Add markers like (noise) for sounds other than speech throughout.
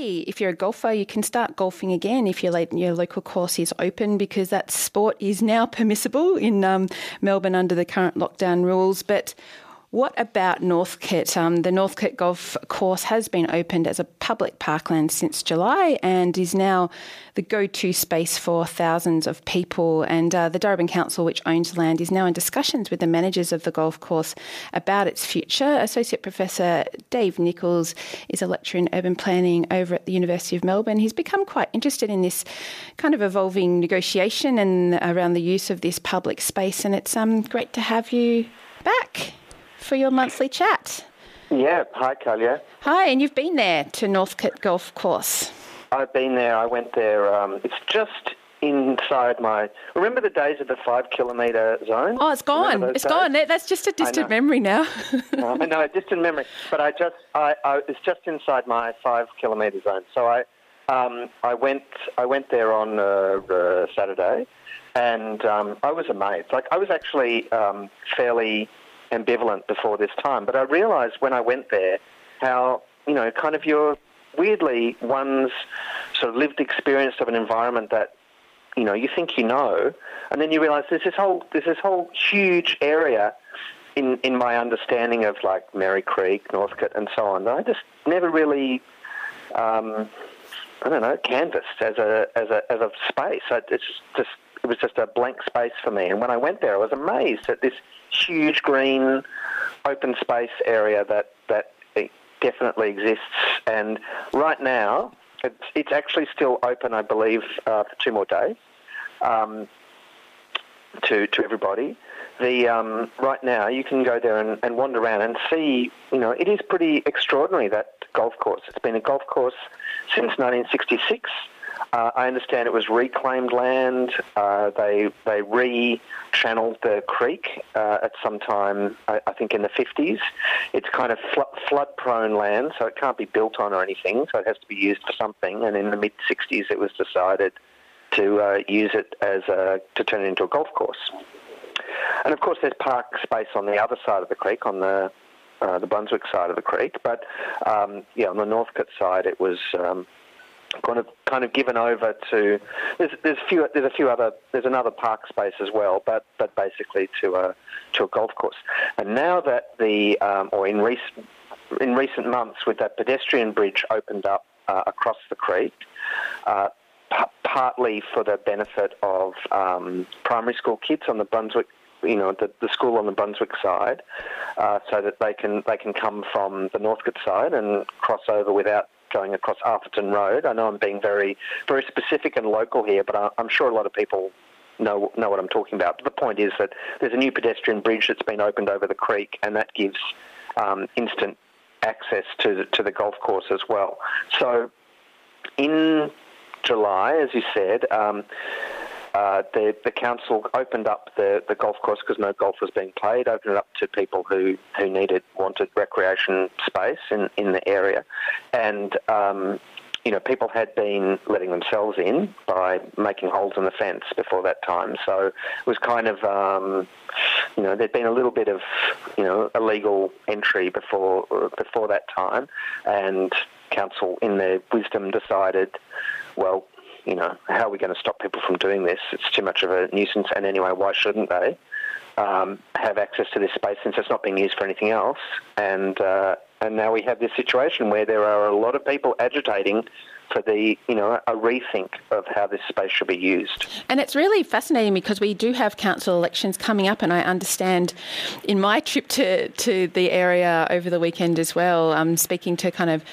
Today, if you're a golfer, you can start golfing again if your, your local course is open because that sport is now (laughs) permissible in um, Melbourne under the current lockdown rules. But what about Northcote? Um, the Northcote Golf Course has been opened as a public parkland since July and is now the go to space for thousands of people. And uh, the Darebin Council, which owns the land, is now in discussions with the managers of the golf course about its future. Associate Professor Dave Nichols is a lecturer in urban planning over at the University of Melbourne. He's become quite interested in this kind of evolving negotiation and around the use of this public space. And it's um, great to have you back for your monthly chat. Yeah, hi, Kulja. Hi, and you've been there to Northcote Golf Course. I've been there. I went there. Um, it's just inside my. Remember the days of the five kilometre zone? Oh, it's gone. It's days? gone. That's just a distant memory now. (laughs) I know, distant memory. But I just, I, I, it's just inside my five kilometre zone. So I, um, I went, I went there on uh, uh, Saturday, and um, I was amazed. Like I was actually um, fairly ambivalent before this time. But I realised when I went there how, you know, kind of your weirdly one's sort of lived experience of an environment that, you know, you think you know, and then you realise there's this whole there's this whole huge area in in my understanding of like Merri Creek, Northcote, and so on. I just never really. Um, I don't know, canvassed as a as a as a space. It's just it was just a blank space for me. And when I went there, I was amazed at this huge green open space area that that definitely exists. And right now, it's, it's actually still open, I believe, uh, for two more days um, to to everybody. The um, right now you can go there and, and wander around and see. You know, it is pretty extraordinary that golf course. It's been a golf course since 1966. Uh, I understand it was reclaimed land. Uh, they they re-channeled the creek uh, at some time, I, I, think in the 50s. It's kind of fl- flood-prone land, so it can't be built on or anything, so it has to be used for something. And in the mid-60s, it was decided to uh, use it as a, to turn it into a golf course. And of course, there's park space on the other side of the creek, on the uh, the Brunswick side of the creek. But um, yeah, on the Northcote side, it was um, kind of kind of given over to there's there's a few there's a few other there's another park space as well, but but basically to a to a golf course. And now that the um, or in recent in recent months with that pedestrian bridge opened up uh, across the creek. Uh, p- partly for the benefit of um, primary school kids on the Brunswick you know the, the school on the Brunswick side, uh, so that they can they can come from the Northcote side and cross over without going across Arthurton Road. I know I'm being very, very specific and local here, but I'm sure a lot of people know know what I'm talking about. But the point is that there's a new pedestrian bridge that's been opened over the creek, and that gives um, instant access to the, to the golf course as well. So in July, as you said. Um, uh, the, the council opened up the, the golf course because no golf was being played, opened it up to people who, who needed, wanted recreation space in, in the area. And, um, you know, people had been letting themselves in by making holes in the fence before that time. So it was kind of, um, you know, there'd been a little bit of, you know, illegal entry before before that time, and council, in their wisdom, decided, well, you know, how are we going to stop people from doing this? It's too much of a nuisance, and anyway, why shouldn't they um, have access to this space since it's not being used for anything else? And uh, and now we have this situation where there are a lot of people agitating for the you know a rethink of how this space should be used. And it's really fascinating because we do have council elections coming up, and I understand in my trip to to the area over the weekend as well, um, speaking to kind of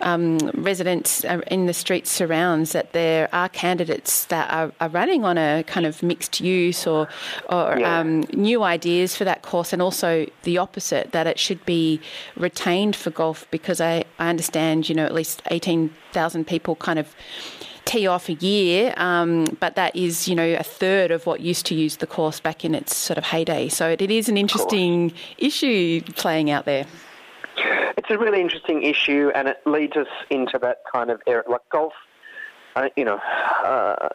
um, residents uh, in the streets surrounds that there are candidates that are, are running on a kind of mixed use or, or yeah. um, new ideas for that course, and also the opposite that it should be retained for golf because I, I understand you know at least eighteen thousand people kind of tee off a year, um, but that is, you know, a third of what used to use the course back in its sort of heyday. So it, it is an interesting issue playing out there. It's a really interesting issue, and it leads us into that kind of area. Like golf uh, you know, uh,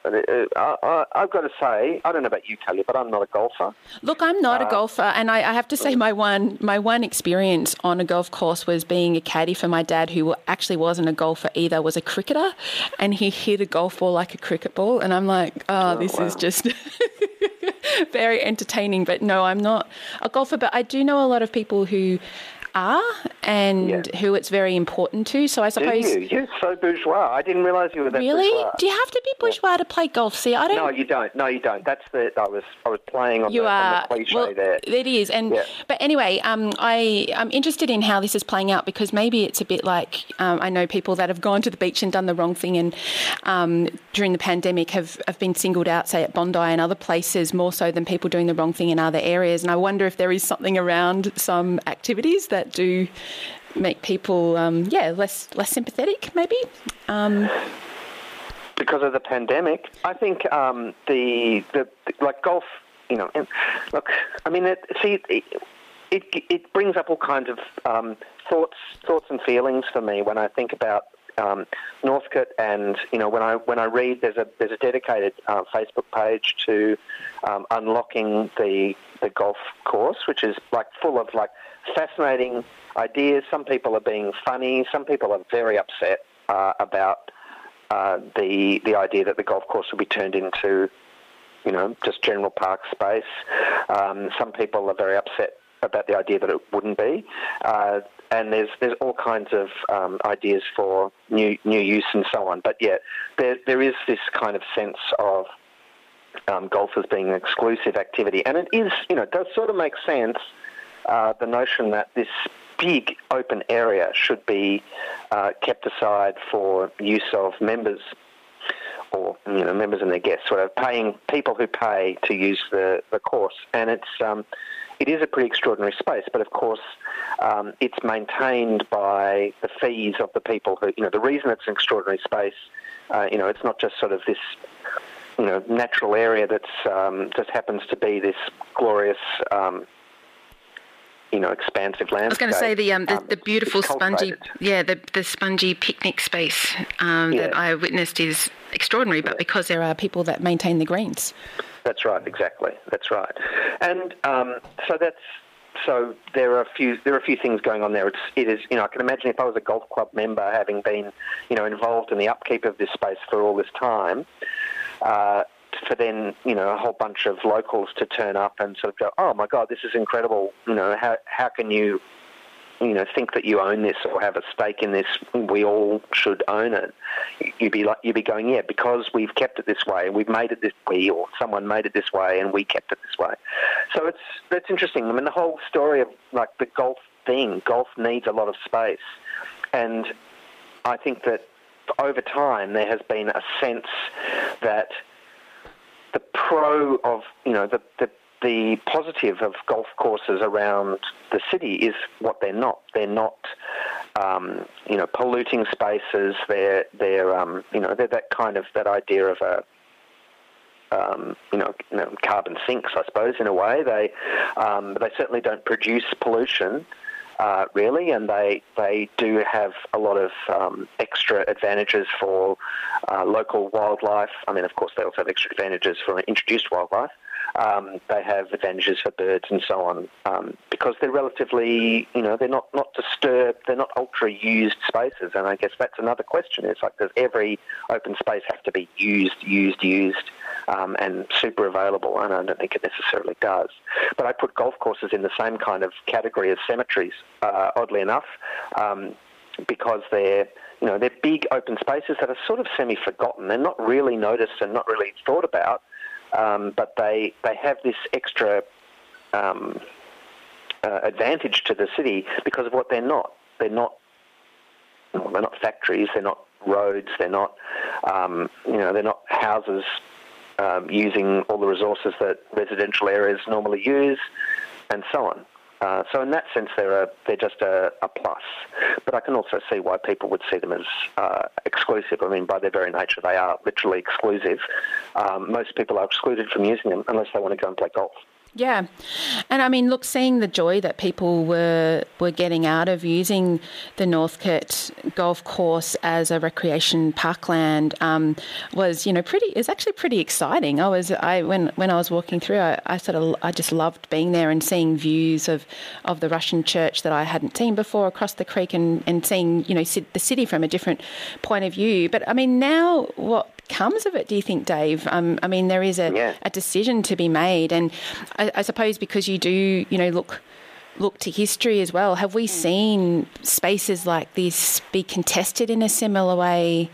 I, have got to say, I don't know about you, Kelly, but I'm not a golfer. Look, I'm not uh, a golfer, and I, I, have to say, my one my one experience on a golf course was being a caddy for my dad, who actually wasn't a golfer either, was a cricketer, and he hit a golf ball like a cricket ball, and I'm like, oh, oh this wow. is just. (laughs) very entertaining, but no, I'm not a golfer. But I do know a lot of people who are and yeah. who it's very important to. So I suppose Do you? you're so bourgeois. I didn't realise you were that really. Bourgeois. Do you have to be bourgeois yeah. to play golf? See, I don't. No, you don't. No, you don't. That's the I was I was playing on, you the, are, on the cliche well, there. It is, and yeah. but anyway, um, I I'm interested in how this is playing out because maybe it's a bit like um, I know people that have gone to the beach and done the wrong thing, and um, during the pandemic have have been singled out, say at Bondi and other places, more so than people doing the wrong thing in other areas. And I wonder if there is something around some activities that do make people, um, yeah, less less sympathetic, maybe. Um, because of the pandemic, I think um, the, the like golf, you know, look, I mean, it, see, it, it, it brings up all kinds of um, thoughts, thoughts and feelings for me when I think about um, Northcote, and you know when I when I read there's a there's a dedicated uh, Facebook page to um, unlocking the the golf course, which is like full of like fascinating ideas. Some people are being funny. Some people are very upset uh, about uh, the the idea that the golf course will be turned into, you know, just general park space. Um, some people are very upset about the idea that it wouldn't be. Uh, and there's there's all kinds of um, ideas for new new use and so on. But yeah, there there is this kind of sense of um, golf as being an exclusive activity, and it is you know does sort of make sense. Uh, the notion that this big open area should be uh, kept aside for use of members or you know members and their guests, sort of paying people who pay to use the, the course, and it's um, it is a pretty extraordinary space. But of course, um, it's maintained by the fees of the people who you know the reason it's an extraordinary space. Uh, you know, it's not just sort of this you know natural area that's um, just happens to be this glorious um, you know, expansive landscape. I was going to say the um, the, um, the, beautiful spongy, yeah, the the spongy picnic space um, yeah. that I witnessed is extraordinary, but yeah. because there are people that maintain the greens. That's right, exactly. That's right, and um, so that's so there are a few there are a few things going on there. It's it is you know I can imagine if I was a golf club member having been you know involved in the upkeep of this space for all this time. Uh, for then you know a whole bunch of locals to turn up and sort of go, oh my god, this is incredible. You know how how can you you know think that you own this or have a stake in this? We all should own it. You'd be like you'd be going, yeah, because we've kept it this way, we've made it this way, or someone made it this way, and we kept it this way. So it's that's interesting. I mean, the whole story of like the golf thing, golf needs a lot of space, and I think that over time there has been a sense that the pro of you know the, the the positive of golf courses around the city is what they're not. They're not, um, you know, polluting spaces. They're they're um, you know they're that kind of that idea of a um, you, know, you, know, carbon sinks, I suppose, in a way. They um, they certainly don't produce pollution uh, really, and they they do have a lot of um, extra advantages for uh, local wildlife. I mean, of course, they also have extra advantages for introduced wildlife. Um, they have advantages for birds and so on um, because they're relatively, you know, they're not, not disturbed, they're not ultra used spaces. And I guess that's another question. It's like, does every open space have to be used, used, used, um, and super available? And I don't think it necessarily does. But I put golf courses in the same kind of category as cemeteries, uh, oddly enough, um, because they're you know, they're big open spaces that are sort of semi-forgotten. They're not really noticed and not really thought about, um, but they they have this extra um, uh, advantage to the city because of what they're not. They're not. Well, they're not factories. They're not roads. They're not. Um, you know, they're not houses um, using all the resources that residential areas normally use, and so on. Uh, so in that sense, they're a, they're just a, a, plus. But I can also see why people would see them as uh, exclusive. I mean, by their very nature, they are literally exclusive. Um, most people are excluded from using them unless they want to go and play golf. Yeah, and I mean, look, seeing the joy that people were were getting out of using the Northcote golf course as a recreation parkland um, was, you know, pretty. It's actually pretty exciting. I was, I when when I was walking through, I, I, sort of, I just loved being there and seeing views of of the Russian church that I hadn't seen before across the creek, and and seeing, you know, the city from a different point of view. But I mean, now what comes of it, do you think, Dave? Um, I mean, there is a, yeah. a decision to be made, and I, I, suppose because you do, you know, look look to history as well. Have we seen spaces like this be contested in a similar way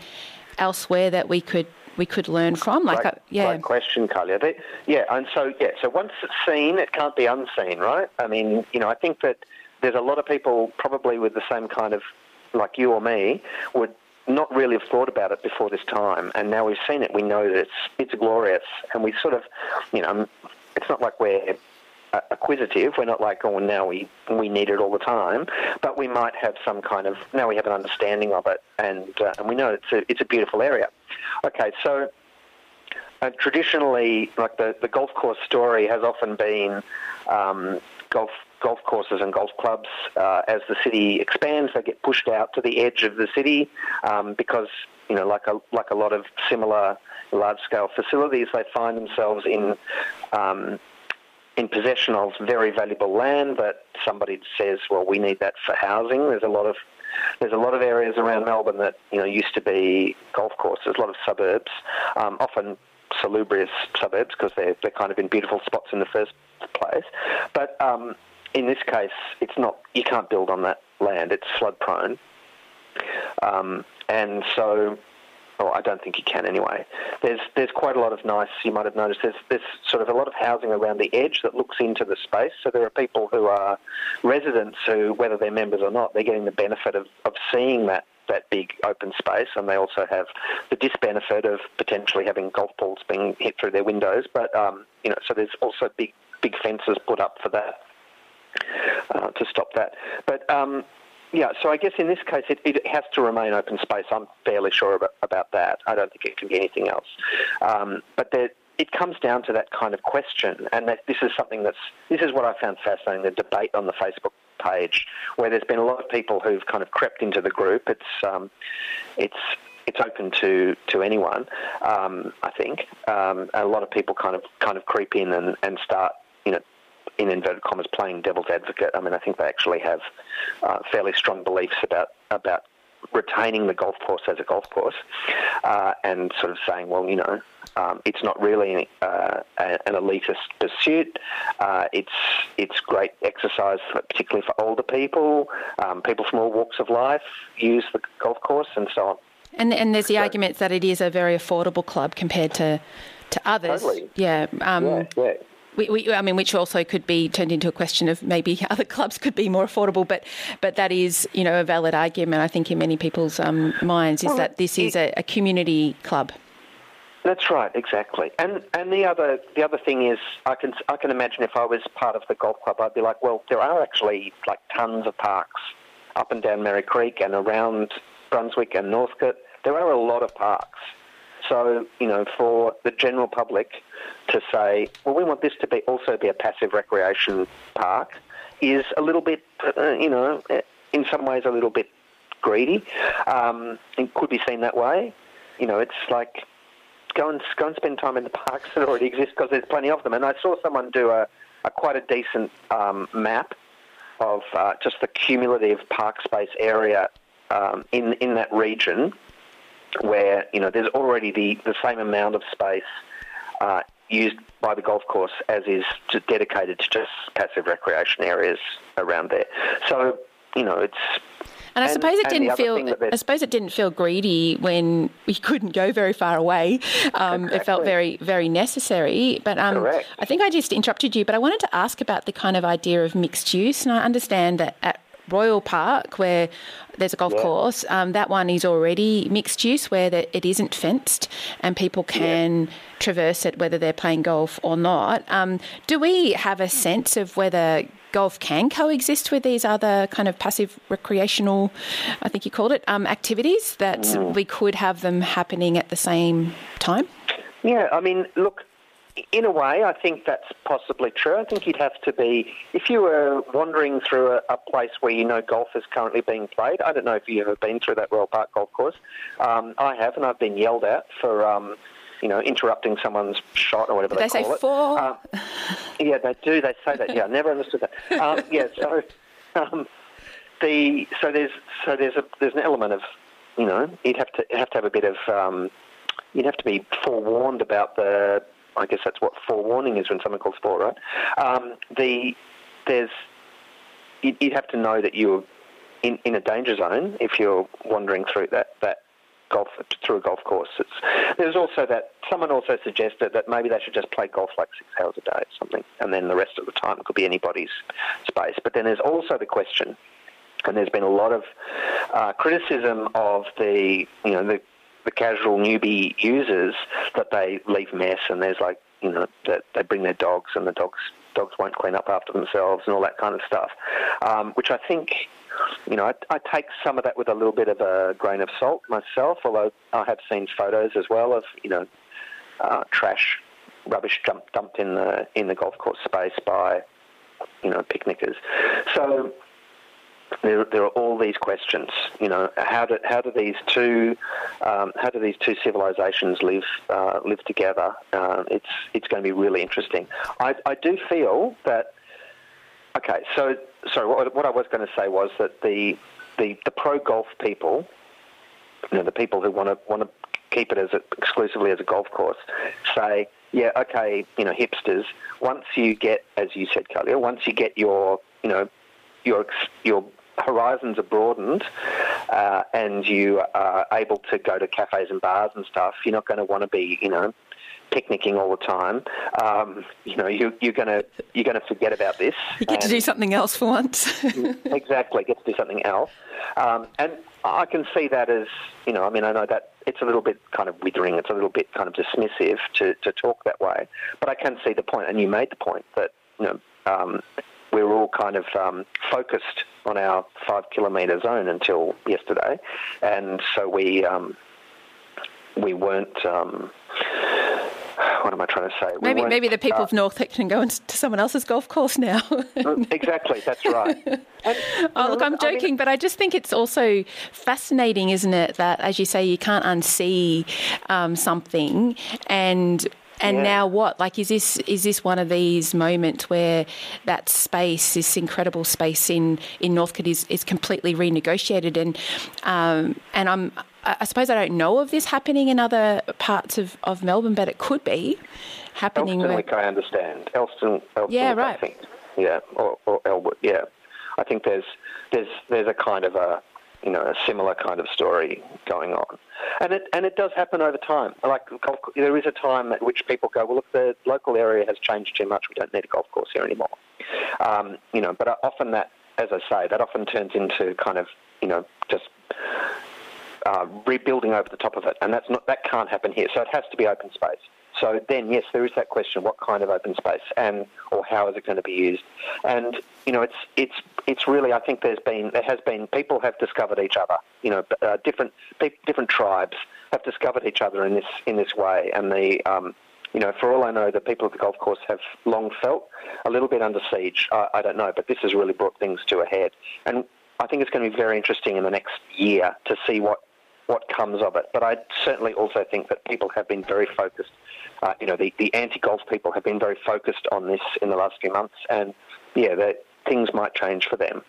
elsewhere that we could we could learn from? Like, great, a, yeah, great question, Kulja. Yeah, and so yeah, so once it's seen, it can't be unseen, right? I mean, you know, I think that there's a lot of people probably with the same kind of like you or me would not really have thought about it before this time, and now we've seen it. We know that it's it's glorious, and we sort of, you know, it's not like we're acquisitive. We're not like, oh, now we we need it all the time, but we might have some kind of now we have an understanding of it, and uh, and we know it's a it's a beautiful area. Okay, so. Uh, traditionally, like the, the golf course story has often been um, golf golf courses and golf clubs, uh, as the city expands, they get pushed out to the edge of the city um, because, you know, like a, like a lot of similar large-scale facilities, they find themselves in um, in possession of very valuable land that somebody says, well, we need that for housing. There's a lot of there's a lot of areas around Melbourne that you know used to be golf courses, a lot of suburbs, um, often salubrious suburbs because they're they're kind of in beautiful spots in the first place. But um, in this case, it's not. You can't build on that land. It's flood prone, um, and so. Well, I don't think you can anyway. There's there's quite a lot of nice. You might have noticed there's there's sort of a lot of housing around the edge that looks into the space. So there are people who are residents who, whether they're members or not, they're getting the benefit of, of seeing that that big open space, and they also have the disbenefit of potentially having golf balls being hit through their windows. But um, you know, so there's also big big fences put up for that uh, to stop that. But um, yeah, so I guess in this case it, it, has to remain open space. I'm fairly sure about, about that. I don't think it can be anything else. Um, but there, it comes down to that kind of question, and this is something that's this is what I found fascinating: the debate on the Facebook page, where there's been a lot of people who've kind of crept into the group. It's um, it's it's open to to anyone. Um, I think um, a lot of people kind of kind of creep in and, and start you know in inverted commas, playing devil's advocate. I mean, I think they actually have uh, fairly strong beliefs about about retaining the golf course as a golf course, uh, and sort of saying, well, you know, um, it's not really uh, an elitist pursuit. Uh, it's it's great exercise, for, particularly for older people, um, people from all walks of life use the golf course, and so on. And and there's the so, argument that it is a very affordable club compared to to others. Totally. Yeah. Um, yeah. yeah. We, we, I mean, which also could be turned into a question of maybe (laughs) other clubs could be more affordable, but but that is, you know, a valid argument. I think in many people's um, minds is well, that this is a, a, community club. That's right, exactly. And and the other the other thing is, I can I can imagine if I was part of the golf club, I'd be like, well, there are actually like tons of parks up and down Merri Creek and around Brunswick and Northcote. There are a lot of parks. So, you know, for the general public to say, well, we want this to be also be a passive recreation park is a little bit, uh, you know, in some ways a little bit greedy. Um, it could be seen that way. You know, it's like go and go and spend time in the parks that already exist because there's plenty of them. And I saw someone do a, a quite a decent um, map of uh, just the cumulative park space area um, in in that region where you know there's already the, the same amount of space uh, used by the golf course as is dedicated to just passive recreation areas around there. So you know it's. And I and, suppose it didn't feel. I suppose it didn't feel greedy when we (laughs) couldn't go very far away. Um, exactly. It felt very, very necessary. But um, I think I just interrupted you. But I wanted to ask about the kind of idea of mixed use, and I understand that at Royal Park, where there's a golf Yeah. course, um, that one is already mixed use, where the, it isn't fenced, and people can traverse it whether they're playing golf or not. Um, do we have a sense of whether golf can coexist with these other kind of passive recreational, I think you called it, um, activities that Mm. we could have them happening at the same time? Yeah, I mean, look, in a way, I think that's possibly true. I think you'd have to be, if you were wandering through a, a place where you know golf is currently being played, I don't know if you've ever been through that Royal Park golf course. Um, I have, and I've been yelled at for. Um, you know, interrupting someone's shot or whatever they, they say call it. four? Um, yeah, they do. They say that. Yeah, I never understood that. Um, yeah, so um, the so there's so there's a there's an element of you know you'd have to have to have a bit of um, you'd have to be forewarned about the. I guess that's what forewarning is when someone calls sport, right? Um, the there's you'd, you'd have to know that you're in, in a danger zone if you're wandering through that that golf through a golf course. It's, there's also that someone also suggested that maybe they should just play golf like six hours a day or something, and then the rest of the time it could be anybody's space. But then there's also the question and there's been a lot of uh, criticism of the you know the the casual newbie users that they leave mess and there's like you know that they bring their dogs and the dogs dogs won't clean up after themselves and all that kind of stuff, um, which I think. You know, I, I take some of that with a little bit of a grain of salt myself, although I have seen photos as well of, you know, uh, trash, rubbish dumped, dumped in the in the golf course space by, you know, picnickers. So there, there are all these questions. You know, how do how do these two um, how do these two civilizations live uh, live together? Uh, it's it's going to be really interesting. I, I do feel that. Okay, so sorry. What, what I was going to say was that the the, the pro golf people, you know, the people who want to want to keep it as a, exclusively as a golf course, say, yeah, okay, you know, hipsters. Once you get, as you said, Kulja, once you get your, you know, your your horizons are broadened uh, and you are able to go to cafes and bars and stuff, you're not going to want to be, you know, picnicking all the time. Um, you know, you, you're going to you're going to forget about this. You get to do something else for once. (laughs) exactly, get to do something else. Um, and I can see that as, you know, I mean, I know that it's a little bit kind of withering, it's a little bit kind of dismissive to, to talk that way. But I can see the point, and you made the point that, you know, um, we were all kind of um, focused on our five kilometre zone until yesterday. And so we, um, we weren't. Um, what am I trying to say? We maybe maybe the people uh, of North can go into someone else's golf course now. (laughs) exactly, that's right. And, Oh, look, I'm I mean, joking, but I just think it's also fascinating, isn't it? That, as you say, you can't unsee um, something, and and Yeah. now what? Like, is this is this one of these moments where that space, this incredible space in in Northcote, is is completely renegotiated? And um, and I'm I suppose I don't know of this happening in other parts of, of Melbourne, but it could be happening. Elston, where- I understand. Elston, Elston Yeah, right. Yeah, or, or Elwood. Yeah, I think there's there's there's a kind of a you know a similar kind of story going on, and it and it does happen over time. Like there is a time at which people go, well, look, the local area has changed too much. We don't need a golf course here anymore. Um, you know, but often that, as I say, that often turns into kind of you know just uh, rebuilding over the top of it, and that's not that can't happen here. So it has to be open space. So then, yes, there is that question: what kind of open space, and or how is it going to be used? And you know, it's it's it's really. I think there's been there has been people have discovered each other. You know, uh, different different tribes have discovered each other in this in this way, and the um, you know, for all I know, the people at the golf course have long felt a little bit under siege. I, I don't know, but this has really brought things to a head, and I think it's going to be very interesting in the next year to see what what comes of it. But I certainly also think that people have been very focused. Uh, you know, the, the anti-golf people have been very focused on this in the last few months, and yeah, that things might change for them.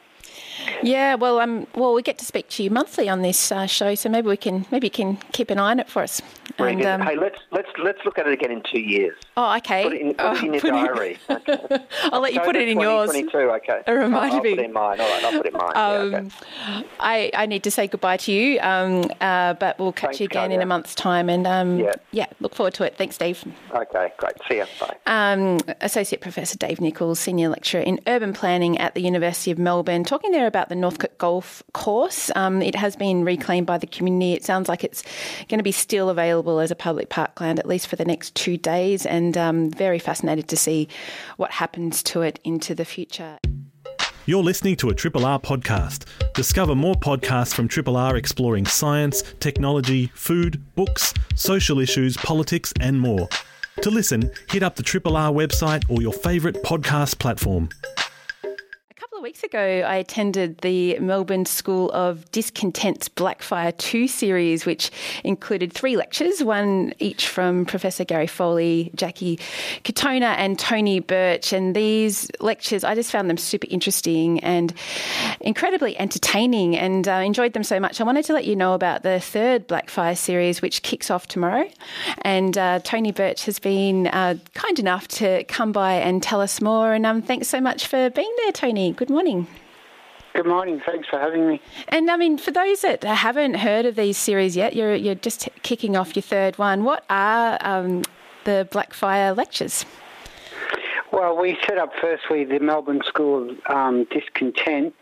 Yeah, well, um, well, we get to speak to you monthly on this uh, show, so maybe we can maybe you can keep an eye on it for us. And, um, hey, let's let's let's look at it again in two years. oh, okay. Put it in, put Oh, it in your diary. (laughs) Okay. I'll let you put it in yours. 2022, okay. A reminder I'll, I'll put it in mine. All right, I'll put it in mine. yeah, okay. Um, I, I need to say goodbye to you, um, uh, but we'll catch Thanks, you again in a month's time. And um, Yeah. yeah, look forward to it. Thanks, Dave. Okay, great. See you. Bye. Um, Associate Professor Dave Nichols, Senior Lecturer in Urban Planning at the University of Melbourne, talking there about the Northcote Golf Course. Um, it has been reclaimed by the community. It sounds like it's going to be still available as a public parkland at least for the next two days, and um, very fascinated to see what happens to it into the future. You're listening to a Triple R podcast. Discover more podcasts from Triple R exploring science, technology, food, books, social issues, politics, and more. To listen, hit up the Triple R website or your favourite podcast platform of weeks ago, I attended the Melbourne School of Discontent's Blackfire 2 series, which included three lectures, one each from Professor Gary Foley, Jackie Katona, and Tony Birch. And these lectures, I just found them super interesting and incredibly entertaining and uh, enjoyed them so much. I wanted to let you know about the third Blackfire series, which kicks off tomorrow. And uh, Tony Birch has been uh, kind enough to come by and tell us more. And um, thanks so much for being there, Tony. Good morning. Good morning. Thanks for having me. And I mean, for those that haven't heard of these series yet, you're you're just kicking off your third one. What are um, the Blackfire lectures? Well, we set up firstly the Melbourne School of um, Discontent,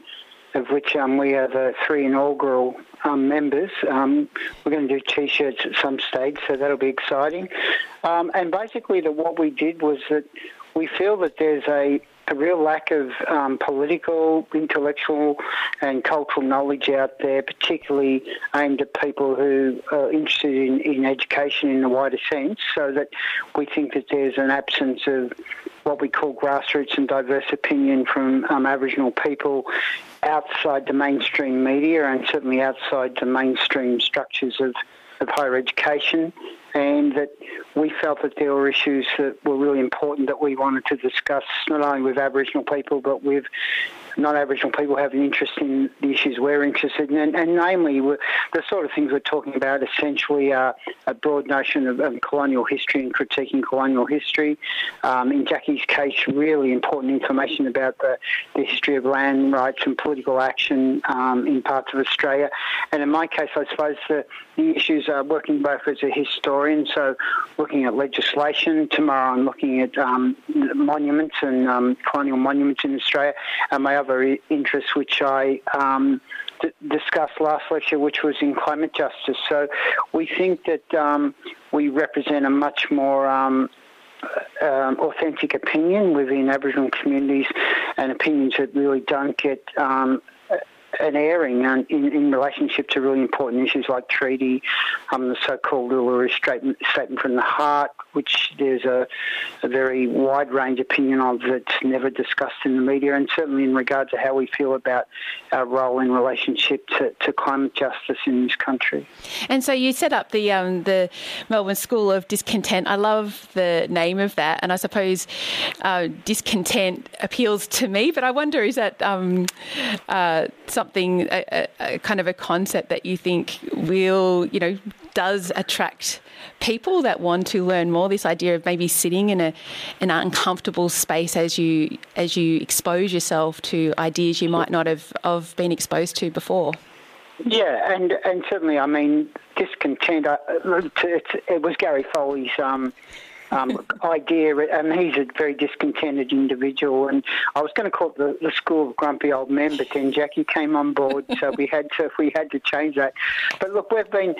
of which um, we are the three inaugural um, members. Um, we're going to do T-shirts at some stage, so that'll be exciting. Um, and basically, the, what we did was that we feel that there's a a real lack of um, political, intellectual, and cultural knowledge out there, particularly aimed at people who are interested in, in education in the wider sense, so that we think that there's an absence of what we call grassroots and diverse opinion from um, Aboriginal people outside the mainstream media and certainly outside the mainstream structures of, of higher education and that we felt that there were issues that were really important that we wanted to discuss, not only with Aboriginal people, but with non-Aboriginal people have an interest in the issues we're interested in, and, and namely the sort of things we're talking about essentially are a broad notion of, of colonial history and critiquing colonial history. Um, in Jackie's case, really important information about the, the history of land rights and political action um, in parts of Australia. And in my case, I suppose the, the issues are working both as a historian, so looking at legislation. Tomorrow I'm looking at um, monuments and um, colonial monuments in Australia. And my other interests, which I um, d- discussed last lecture, which was in climate justice. So we think that um, we represent a much more um, um, authentic opinion within Aboriginal communities and opinions that really don't get um, an airing in, in relationship to really important issues like treaty, um, the so-called Uluru statement, statement from the heart, which there's a, a, very wide range opinion of that's never discussed in the media, and certainly in regard to how we feel about our role in relationship to, to climate justice in this country. And so you set up the um, the Melbourne School of Discontent. I love the name of that, and I suppose uh, discontent appeals to me. But I wonder, is that um, uh, something, a, a, kind of a concept that you think will, you know, does attract people that want to learn more. This idea of maybe sitting in a an uncomfortable space as you as you expose yourself to ideas you might not have, have been exposed to before. Yeah, and and certainly, I mean, discontent. Uh, it was Gary Foley's um, um, (laughs) idea, and he's a very discontented individual. And I was going to call it the, the school of grumpy old men, but then Jackie came on board, so we had to we had to change that. But look, we've been.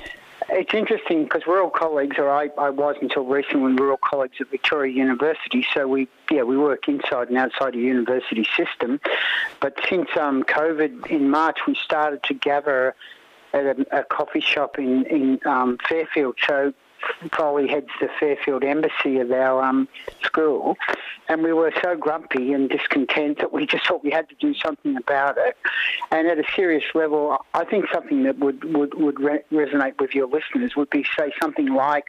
It's interesting because we're all colleagues, or I, I was until recently. We are all colleagues at Victoria University, so we yeah we work inside and outside the university system. But since um, COVID in March, we started to gather at a, a coffee shop in in um, Fairfield. So Foley heads the Fairfield Embassy of our um, school, and we were so grumpy and discontent that we just thought we had to do something about it. And at a serious level, I think something that would would, would re- resonate with your listeners would be say something like,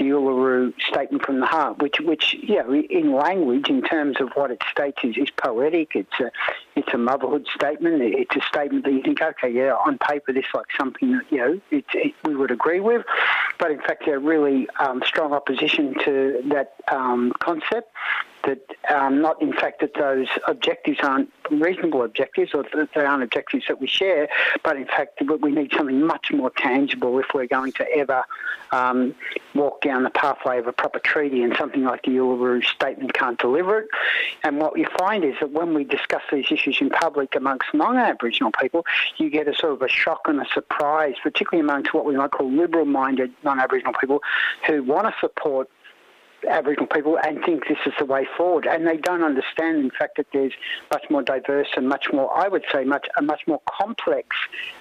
the Uluru Statement from the Heart, which, which you know, in language, in terms of what it states, is, is poetic. It's a, it's a motherhood statement. It's a statement that you think, okay, yeah, on paper, this like something that you know it, we would agree with, but in fact, they're really um, strong opposition to that um, concept. that um, not in fact that those objectives aren't reasonable objectives or that they aren't objectives that we share, but in fact we need something much more tangible if we're going to ever um, walk down the pathway of a proper treaty and something like the Uluru Statement can't deliver it. And what you find is that when we discuss these issues in public amongst non-Aboriginal people, you get a sort of a shock and a surprise, particularly amongst what we might call liberal-minded non-Aboriginal people who want to support Aboriginal people and think this is the way forward. And they don't understand, in fact, that there's much more diverse and much more, I would say, much a much more complex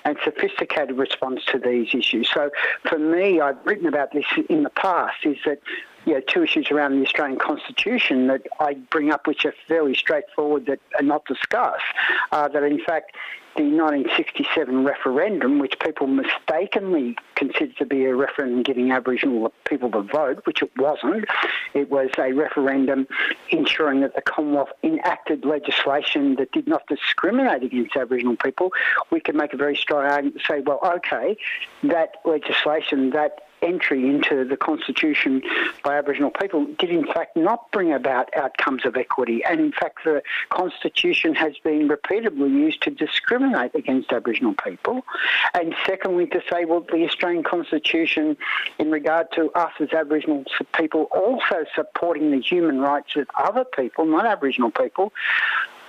and sophisticated response to these issues. So for me, I've written about this in the past, is that you know, two issues around the Australian Constitution that I bring up, which are fairly straightforward that are not discussed, uh, that in fact the 1967 referendum, which people mistakenly considered to be a referendum giving Aboriginal people the vote, which it wasn't. It was a referendum ensuring that the Commonwealth enacted legislation that did not discriminate against Aboriginal people. We could make a very strong argument to say, well, okay, that legislation, that entry into the Constitution by Aboriginal people did in fact not bring about outcomes of equity. And in fact, the Constitution has been repeatedly used to discriminate against Aboriginal people. And secondly, to say, well, the Australian Constitution, in regard to us as Aboriginal people, also supporting the human rights of other people, not Aboriginal people,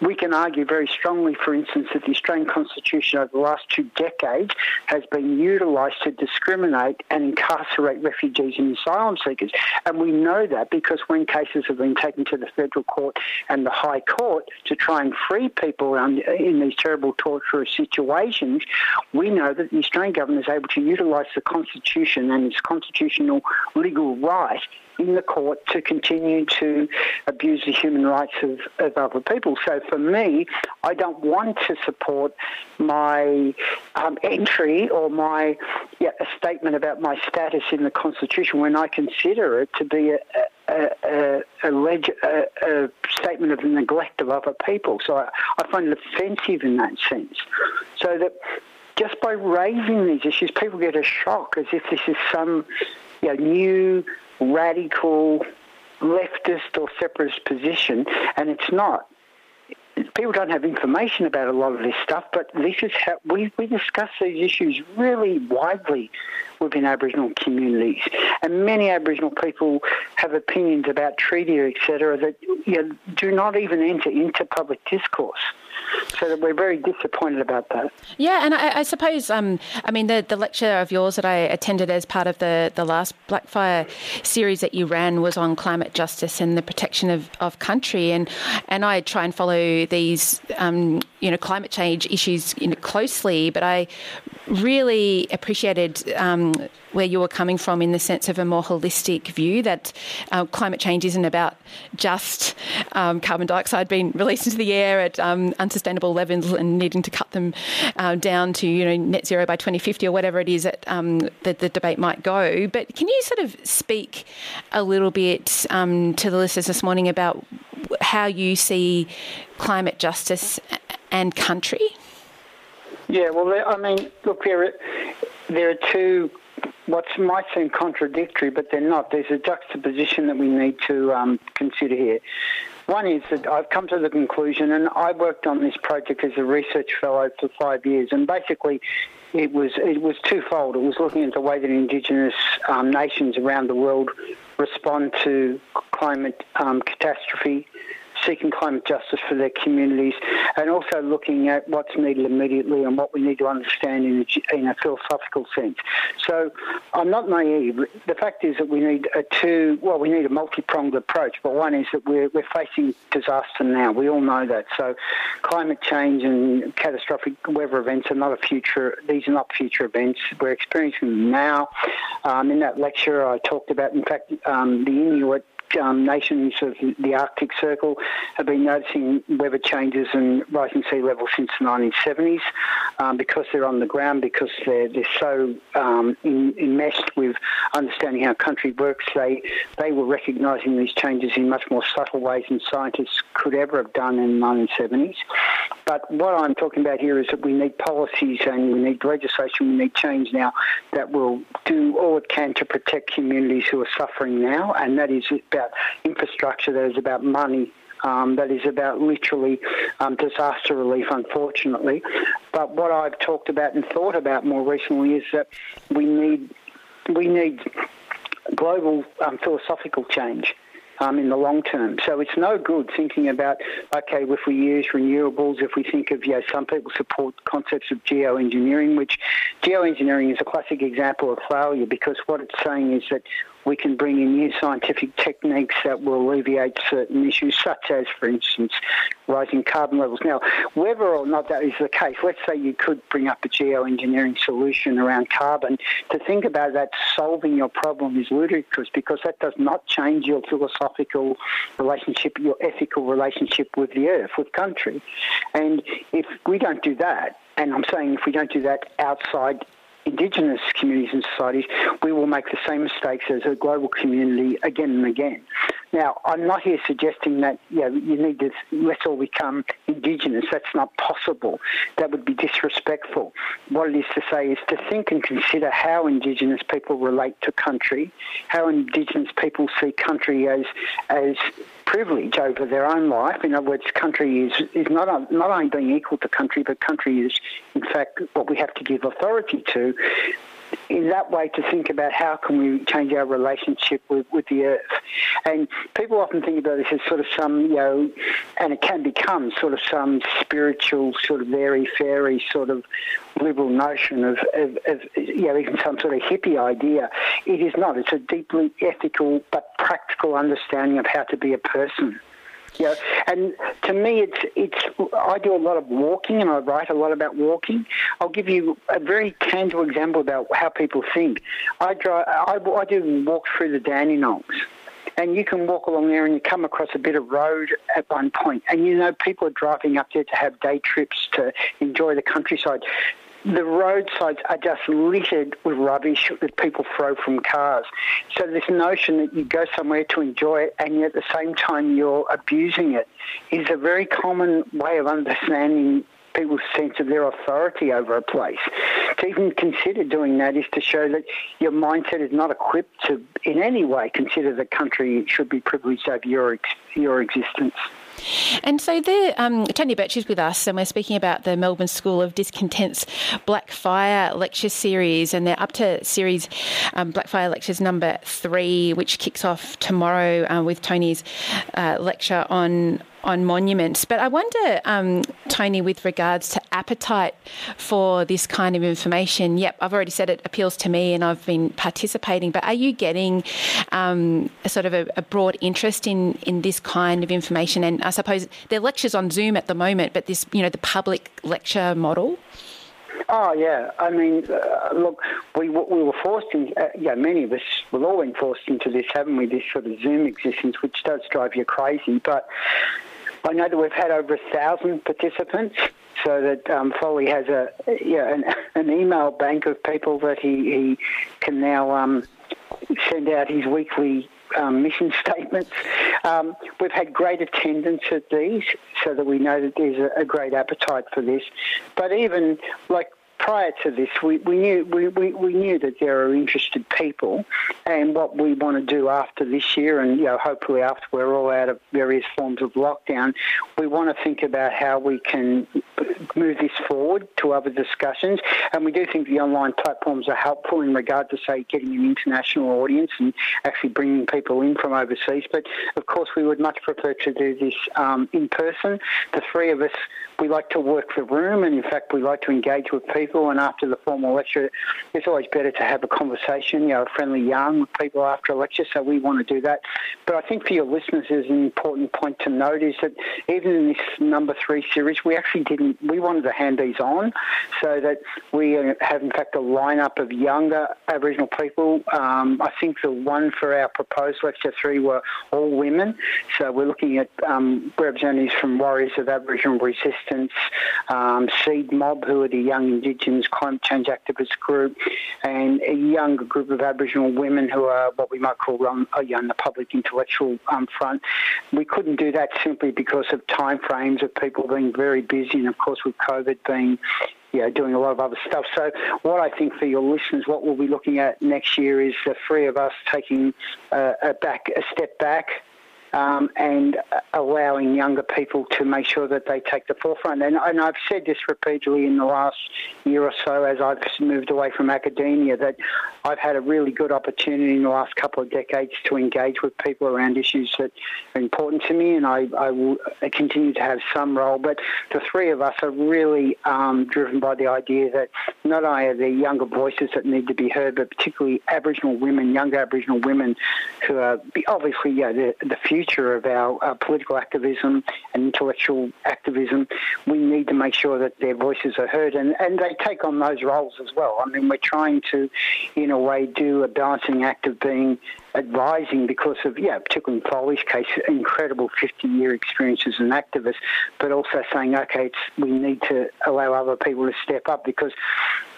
we can argue very strongly, for instance, that the Australian Constitution over the last two decades has been utilised to discriminate and incarcerate refugees and asylum seekers. And we know that because when cases have been taken to the federal court and the High Court to try and free people in these terrible torturous situations, we know that the Australian government is able to utilise the Constitution and its constitutional legal right in the court to continue to abuse the human rights of, of other people. So for me, I don't want to support my um, entry or my yeah, a statement about my status in the Constitution when I consider it to be a, a, a, leg- a, statement of neglect of other people. So I, I find it offensive in that sense. So that just by raising these issues, people get a shock as if this is some you know, new radical leftist or separatist position, and it's not. People don't have information about a lot of this stuff, but this is how we, we discuss these issues really widely within Aboriginal communities. And many Aboriginal people have opinions about treaty, etc., that you know, do not even enter into public discourse. So we're very disappointed about that. Yeah, and I, I suppose, um, I mean, the, the lecture of yours that I attended as part of the, the last Blackfire series that you ran was on climate justice and the protection of, of country. And, and I try and follow these, um, you know, climate change issues you know, closely, but I really appreciated um, where you were coming from in the sense of a more holistic view that uh, climate change isn't about just um, carbon dioxide being (laughs) released into the air at um, unsustainable levels and needing to cut them uh, down to you know net zero by 2050 or whatever it is that um, the, the, debate might go. But can you sort of speak a little bit um, to the listeners this morning about how you see climate justice and country? Yeah, well, I mean, look, there are, there are two what might seem contradictory, but they're not. There's a juxtaposition that we need to um, consider here. One is that I've come to the conclusion, and I worked on this project as a research fellow for five years, and basically it was it was twofold. It was looking at the way that Indigenous um, nations around the world respond to climate um, catastrophe seeking climate justice for their communities, and also looking at what's needed immediately and what we need to understand in a, in a philosophical sense. So I'm not naive. The fact is that we need a two, well, we need a multi-pronged approach, but one is that we're, we're facing disaster now. We all know that. So climate change and catastrophic weather events are not a future, these are not future events. We're experiencing them now. Um, in that lecture, I talked about, in fact, um, the Inuit um, nations of the Arctic Circle have been noticing weather changes and rising sea levels since the 1970s um, because they're on the ground, because they're, they're so um, in, enmeshed with understanding how country works. They, they were recognising these changes in much more subtle ways than scientists could ever have done in the 1970s. But what I'm talking about here is that we need policies and we need legislation, we need change now that will do all it can to protect communities who are suffering now, and that is about infrastructure, that is about money, um, that is about literally um, disaster relief, unfortunately. But what I've talked about and thought about more recently is that we need we need global um, philosophical change um, in the long term. So it's no good thinking about, okay, if we use renewables, if we think of, you know, some people support concepts of geoengineering, which geoengineering is a classic example of failure because what it's saying is that we can bring in new scientific techniques that will alleviate certain issues, such as, for instance, rising carbon levels. Now, whether or not that is the case, let's say you could bring up a geoengineering solution around carbon. To think about that solving your problem is ludicrous because that does not change your philosophical relationship, your ethical relationship with the earth, with country. And if we don't do that, and I'm saying if we don't do that outside Indigenous communities and societies, we will make the same mistakes as a global community again and again. Now, I'm not here suggesting that you, know, you need to let's all become Indigenous. That's not possible. That would be disrespectful. What it is to say is to think and consider how Indigenous people relate to country, how Indigenous people see country as as privilege over their own life. In other words, country is, is not, not only being equal to country, but country is, in fact, what we have to give authority to in that way to think about how can we change our relationship with, with the earth. And people often think about this as sort of some, you know, and it can become sort of some spiritual, sort of airy fairy sort of liberal notion of, of, of, you know, even some sort of hippie idea. It is not. It's a deeply ethical but practical understanding of how to be a person. Yeah, and to me, it's it's. I do a lot of walking, and I write a lot about walking. I'll give you a very tangible example about how people think. I drive. I, I do walk through the Dandenongs and you can walk along there and you come across a bit of road at one point, and you know people are driving up there to have day trips to enjoy the countryside the roadsides are just littered with rubbish that people throw from cars. So this notion that you go somewhere to enjoy it and yet at the same time you're abusing it is a very common way of understanding people's sense of their authority over a place. To even consider doing that is to show that your mindset is not equipped to in any way consider the country should be privileged over your, your existence. And so there, um, Tony Birch is with us, and we're speaking about the Melbourne School of Discontent's Blackfire lecture series, and they're up to series um, Blackfire lectures number three, which kicks off tomorrow uh, with Tony's uh, lecture on on monuments. But I wonder, um, Tony, with regards to appetite for this kind of information. Yep, I've already said it appeals to me, and I've been participating. But are you getting um, a sort of a, a, broad interest in in this kind of information? And I suppose there are lectures on Zoom at the moment, but this, you know, the public lecture model. Oh yeah, I mean, uh, look, we we were forced in. Uh, yeah, many of us we've all been forced into this, haven't we? This sort of Zoom existence, which does drive you crazy. But I know that we've had over a thousand participants, so that um, Foley has a yeah an, an, email bank of people that he, he can now um, send out his weekly um, mission (laughs) statements. Um, we've had great attendance at these, so that we know that there's a, a great appetite for this. But even like prior to this, we, we knew we, we, we, knew that there are interested people, and what we want to do after this year, and you know, hopefully after we're all out of various forms of lockdown, we want to think about how we can move this forward to other discussions. And we do think the online platforms are helpful in regard to, say, getting an international audience and actually bringing people in from overseas. But of course, we would much prefer to do this um, in person. The three of us, we like to work the room, and in fact, we like to engage with people and after the formal lecture, it's always better to have a conversation, you know, a friendly yarn with people after a lecture. So we want to do that. But I think for your listeners, is an important point to note is that even in this number three series, we actually didn't. We wanted to hand these on so that we have, in fact, a lineup of younger Aboriginal people. Um, I think the one for our proposed lecture three were all women. So we're looking at um, representatives from Warriors of Aboriginal Resistance, um, Seed Mob, who are the young Indigenous climate change activist group, and a younger group of Aboriginal women who are what we might call on, uh, on the public intellectual um, front. We couldn't do that simply because of time frames of people being very busy, and course with COVID being you know, doing a lot of other stuff. So, what I think for your listeners, what we'll be looking at next year is the three of us taking uh, a back a step back um, and allowing younger people to make sure that they take the forefront. And, and, I've said this repeatedly in the last year or so as I've moved away from academia that I've had a really good opportunity in the last couple of decades to engage with people around issues that are important to me, and I, I will continue to have some role. But the three of us are really um, driven by the idea that not only are there younger voices that need to be heard, but particularly Aboriginal women, younger Aboriginal women who are obviously yeah, the, the future future of our, our political activism and intellectual activism, we need to make sure that their voices are heard and, and they take on those roles as well. I mean, we're trying to, in a way, do a balancing act of being advising because of, yeah, particularly in Foley's case, incredible 50 year experience as an activist, but also saying, okay, it's, we need to allow other people to step up because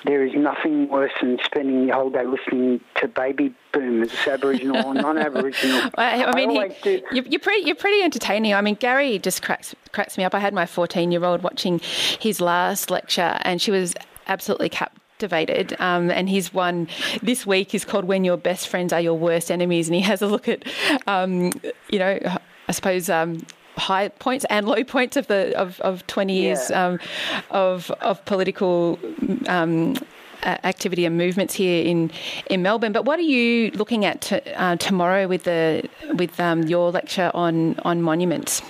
there is nothing worse than spending your whole day listening to baby boomers, Aboriginal or non-Aboriginal. (laughs) I, I mean, I he, you're pretty you're pretty entertaining. I mean, Gary just cracks cracks me up. I had my 14 year old watching his last lecture, and she was absolutely captivated. Um, and his one this week is called "When Your Best Friends Are Your Worst Enemies," and he has a look at, um, you know, I suppose. Um, high points and low points of the of, of 20 years yeah. um, of of political um, activity and movements here in in Melbourne. But what are you looking at to, uh, tomorrow with the with um, your lecture on on monuments?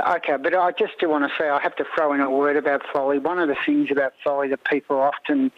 Okay, but I just do want to say I have to throw in a word about Foley. One of the things about Foley that people often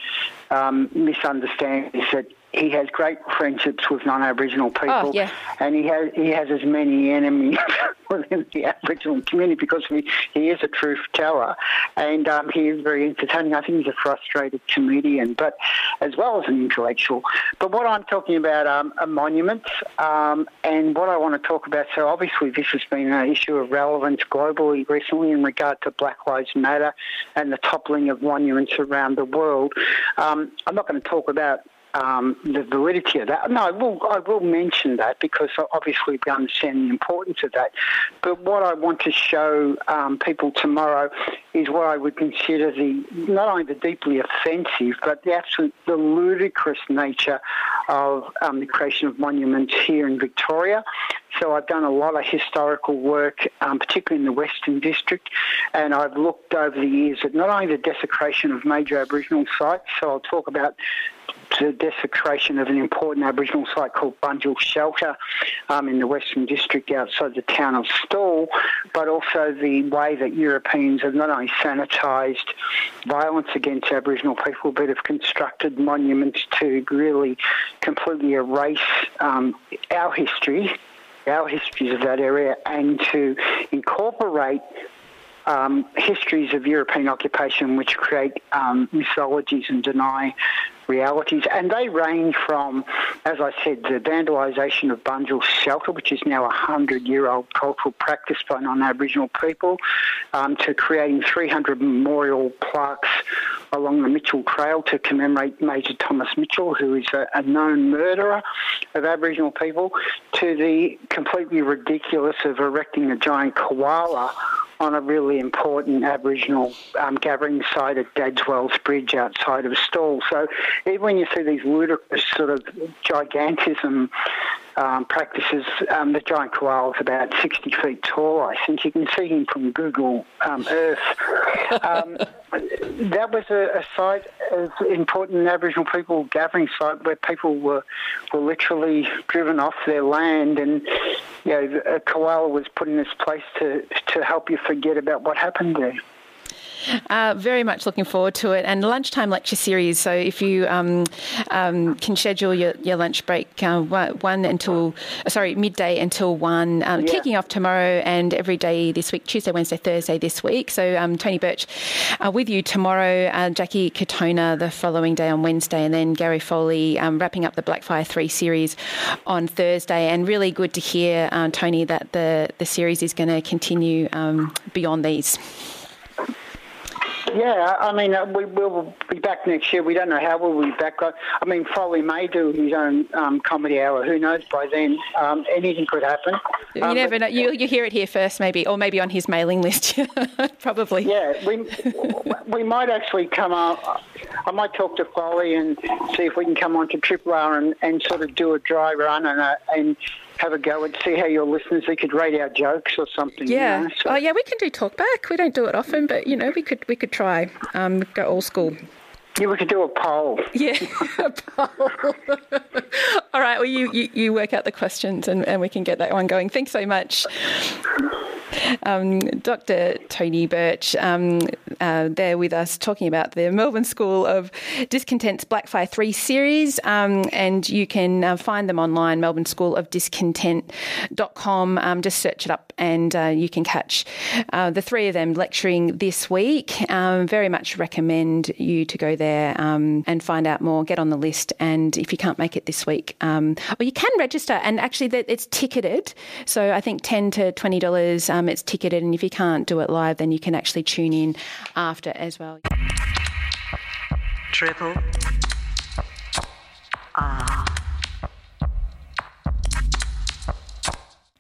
um, misunderstand is that he has great friendships with non-Aboriginal people, oh, yeah. and he has he has as many enemies (laughs) within the Aboriginal community because he, he is a truth teller, and um, he is very entertaining. I think he's a frustrated comedian, but as well as an intellectual. But what I'm talking about um, are monuments, um, and what I want to talk about. So obviously, this has been an issue of relevance globally recently in regard to Black Lives Matter and the toppling of monuments around the world. Um, I'm not going to talk about um, the validity of that. No, I will, I will mention that because obviously we understand the importance of that. But what I want to show um, people tomorrow is what I would consider the not only the deeply offensive, but the absolute the ludicrous nature of um, the creation of monuments here in Victoria. So I've done a lot of historical work, um, particularly in the Western District, and I've looked over the years at not only the desecration of major Aboriginal sites, so I'll talk about the desecration of an important Aboriginal site called Bunjil Shelter um, in the Western District outside the town of Stawell, but also the way that Europeans have not only sanitised violence against Aboriginal people, but have constructed monuments to really completely erase um, our history our histories of that area and to incorporate um, histories of European occupation which create um, mythologies and deny realities. And they range from, as I said, the vandalisation of Bunjil Shelter, which is now a 100 year old cultural practice by non Aboriginal people, um, to creating 300 memorial plaques along the Mitchell Trail to commemorate Major Thomas Mitchell, who is a, a known murderer of Aboriginal people, to the completely ridiculous of erecting a giant koala on a really important Aboriginal um, gathering site at Dadswells Bridge outside of Stawell. So even when you see these ludicrous sort of gigantism um, practices, um, the giant koala is about 60 feet tall, I think. You can see him from Google um, Earth. Um, (laughs) that was a, a site of important Aboriginal people gathering site where people were, were literally driven off their land and you know, a koala was put in this place to, to help you forget about what happened there. Uh, very much looking forward to it. And lunchtime lecture series. So if you um, um, can schedule your, your lunch break uh, one until, sorry, midday until one, um, yeah. kicking off tomorrow and every day this week, Tuesday, Wednesday, Thursday this week. So um, Tony Birch uh, with you tomorrow, uh, Jackie Katona the following day on Wednesday, and then Gary Foley um, wrapping up the Blackfire 3 series on Thursday. And really good to hear, uh, Tony, that the, the series is going to continue um, beyond these. Yeah, I mean, uh, we will be back next year. We don't know how we'll be back. I mean, Foley may do his own um, comedy hour. Who knows by then? Um, anything could happen. You um, never know. You, you hear it here first, maybe, or maybe on his mailing list. (laughs) Probably. Yeah, we we might actually come up. I might talk to Foley and see if we can come on to Triple R and, and sort of do a dry run and a, and have a go and see how your listeners they could rate our jokes or something. Yeah. You know? so. Oh yeah, we can do talkback. We don't do it often, but you know, we could we could try. Um, go old school. Yeah, we could do a poll. Yeah, (laughs) a poll. (laughs) All right. Well, you, you, you work out the questions and, and we can get that one going. Thanks so much. Um, Dr. Tony Birch um, uh, there with us talking about the Melbourne School of Discontent's Blackfire 3 series, um, and you can uh, find them online, Melbourne School of Discontent.com. Um, just search it up and uh, you can catch uh, the three of them lecturing this week. Um, very much recommend you to go there um, and find out more, get on the list, and if you can't make it this week, um, or you can register, and actually it's ticketed, so I think 10 to $20 um, it's ticketed, and if you can't do it live, then you can actually tune in after as well. Triple R.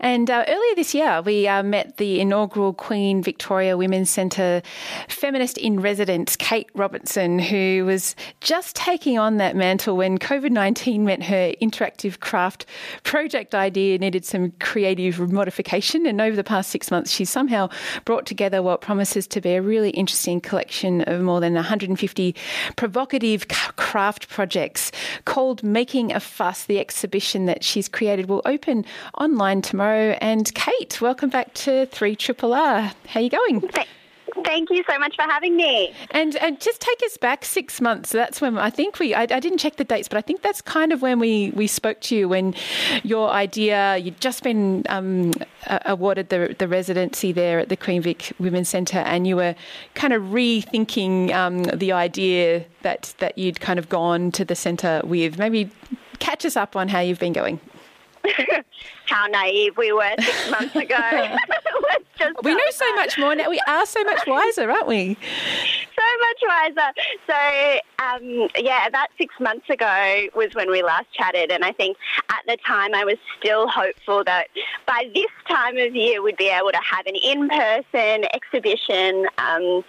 And uh, earlier this year, we uh, met the inaugural Queen Victoria Women's Centre feminist in residence, Kate Robertson, who was just taking on that mantle when COVID 19 meant her interactive craft project idea needed some creative modification. And over the past six months, she's somehow brought together what promises to be a really interesting collection of more than 150 provocative craft projects called Making a Fuss. The exhibition that she's created will open online tomorrow and Kate, welcome back to 3 Triple R. How are you going? Thank you so much for having me. And and just take us back six months. That's when I think we. I, I, didn't check the dates, but I think that's kind of when we we spoke to you when your idea. You'd just been um, awarded the the residency there at the Queen Vic Women's Centre, and you were kind of rethinking um, the idea that that you'd kind of gone to the centre with. Maybe catch us up on how you've been going. (laughs) how naive we were six months ago. (laughs) (laughs) we know so much more now. We are so much wiser, aren't we? Much wiser. So, um, yeah, about six months ago was when we last chatted, and I think at the time I was still hopeful that by this time of year we'd be able to have an in-person exhibition. Um,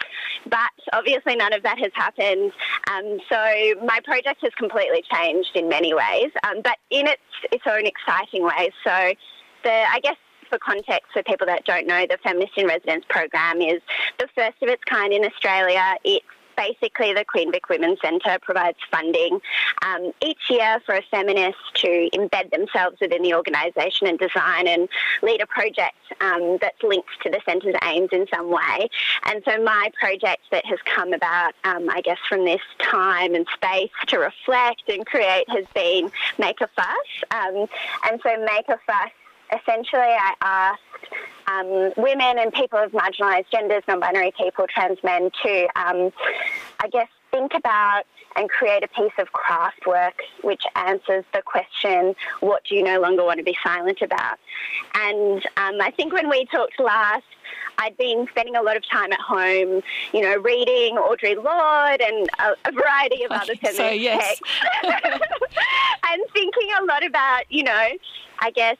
but obviously none of that has happened. Um, so my project has completely changed in many ways, um, but in its its own exciting ways. So the I guess for context, for people that don't know, the Feminist in Residence program is the first of its kind in Australia. It's basically the Queen Vic Women's Centre provides funding um, each year for a feminist to embed themselves within the organisation and design and lead a project um, that's linked to the centre's aims in some way. And so my project that has come about, um, I guess, from this time and space to reflect and create has been Make a Fuss. Um, and so Make a Fuss essentially I asked um, women and people of marginalised genders, non-binary people, trans men to, um, I guess, think about and create a piece of craft work which answers the question, what do you no longer want to be silent about? And um, I think when we talked last, I'd been spending a lot of time at home, you know, reading Audre Lorde and a, a variety of (laughs) other feminist so, yes. texts, (laughs) and thinking a lot about, you know, I guess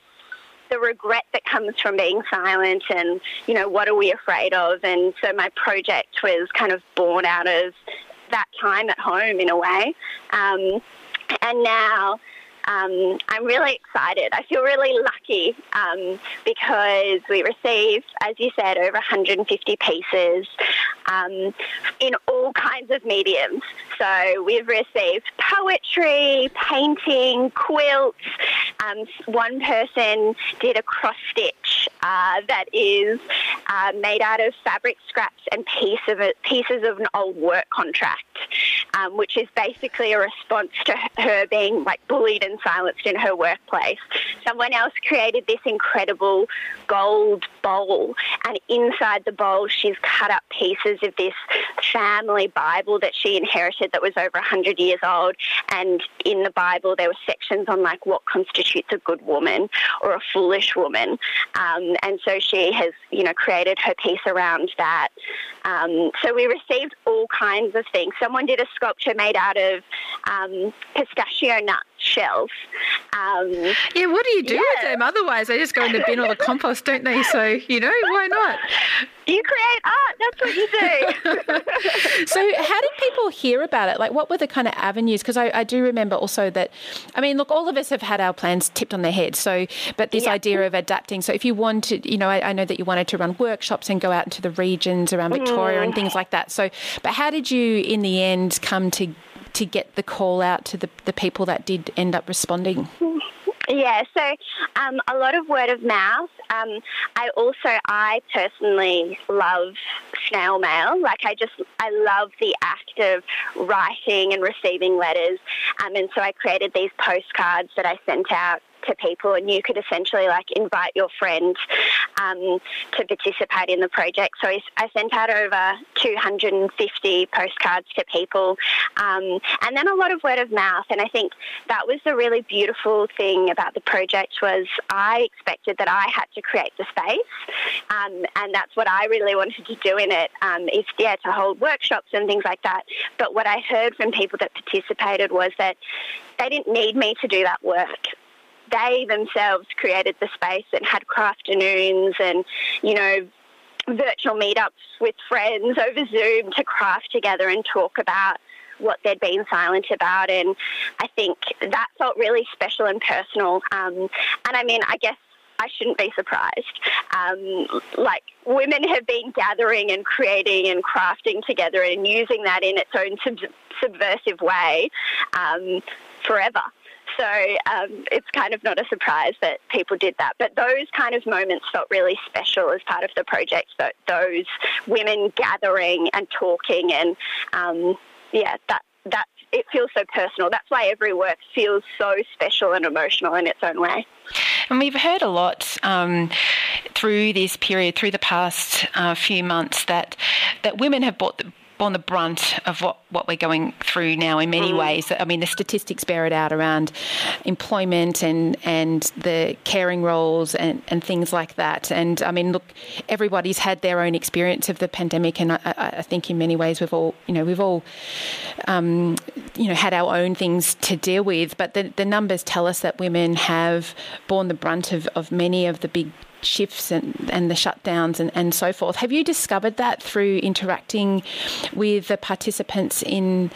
the regret that comes from being silent and, you know, what are we afraid of? And so my project was kind of born out of that time at home in a way. Um, and now um, I'm really excited. I feel really lucky um, because we received, as you said, over 150 pieces um, in all kinds of mediums. So we've received poetry, painting, quilts. Um, one person did a cross stitch uh, that is uh, made out of fabric scraps and piece of a, pieces of an old work contract, um, which is basically a response to her being like bullied and silenced in her workplace. Someone else created this incredible gold bowl, and inside the bowl, she's cut up pieces of this family Bible that she inherited that was over 100 years old. And in the Bible, there were sections on like what constitutes a good woman or a foolish woman. Um, and so she has, you know, created her piece around that. Um, so we received all kinds of things. Someone did a sculpture made out of um, pistachio nuts shells. Um, yeah, what do you do yeah. with them? Otherwise, they just go in the bin or the (laughs) compost, don't they? So, you know, why not? You create art, that's what you do. (laughs) so, how did people hear about it? Like, what were the kind of avenues? Because I, I, do remember also that, I mean, look, all of us have had our plans tipped on their head. So, but this yeah. idea of adapting. So, if you wanted, you know, I, I, know that you wanted to run workshops and go out into the regions around Victoria mm. and things like that. So, but how did you, in the end, come to to get the call out to the, the people that did end up responding? Yeah, so um, a lot of word of mouth. Um, I also, I personally love snail mail. Like I just, I love the act of writing and receiving letters. Um, and so I created these postcards that I sent out to people, and you could essentially like invite your friends um, to participate in the project. So I sent out over 250 postcards to people, um, and then a lot of word of mouth. And I think that was the really beautiful thing about the project was I expected that I had to create the space, um, and that's what I really wanted to do in it. Um, is yeah to hold workshops and things like that. But what I heard from people that participated was that they didn't need me to do that work they themselves created the space and had crafternoons and, you know, virtual meetups with friends over Zoom to craft together and talk about what they'd been silent about. And I think that felt really special and personal. Um, and I mean, I guess I shouldn't be surprised. Um, like women have been gathering and creating and crafting together and using that in its own sub- subversive way um, forever. So um, it's kind of not a surprise that people did that. But those kind of moments felt really special as part of the project. That those women gathering and talking and um, yeah, that that it feels so personal. That's why every work feels so special and emotional in its own way. And we've heard a lot um, through this period, through the past uh, few months, that that women have bought the, borne the brunt of what, what we're going through now in many mm. ways. I mean, the statistics bear it out around employment and, and the caring roles and, and things like that. And I mean, look, everybody's had their own experience of the pandemic, and I, I think in many ways we've all, you know, we've all, um, you know, had our own things to deal with. But the, the numbers tell us that women have borne the brunt of, of many of the big shifts and, and the shutdowns and, and so forth. Have you discovered that through interacting with the participants in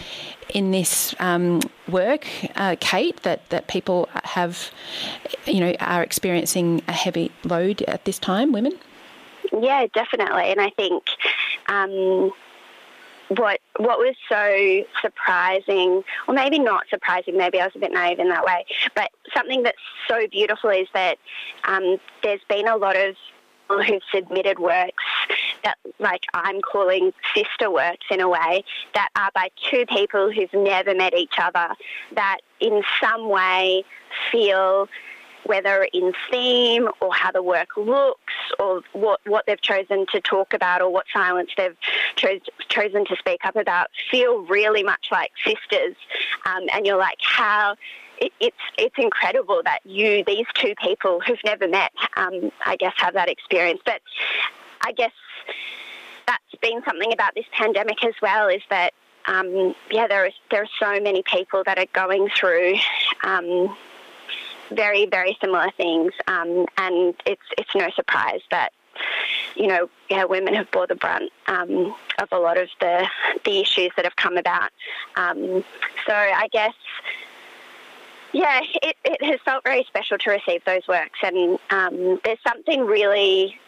in this um, work, uh, Kate, that, that people have, you know, are experiencing a heavy load at this time, women? Yeah, definitely. And I think um, what what was so surprising, or maybe not surprising, maybe I was a bit naive in that way, but something that's so beautiful is that um, there's been a lot of people who've submitted works that, like I'm calling sister works in a way, that are by two people who've never met each other, that in some way feel whether in theme or how the work looks or what, what they've chosen to talk about or what silence they've chose, chosen to speak up about feel really much like sisters. Um, and you're like, how it, it's it's incredible that you these two people who've never met, um, I guess, have that experience. But I guess that's been something about this pandemic as well is that um, yeah, there are there are so many people that are going through. Um, very, very similar things, um, and it's it's no surprise that you know, yeah, women have bore the brunt um, of a lot of the the issues that have come about. Um, so I guess, yeah, it, it has felt very special to receive those works, and um, there's something really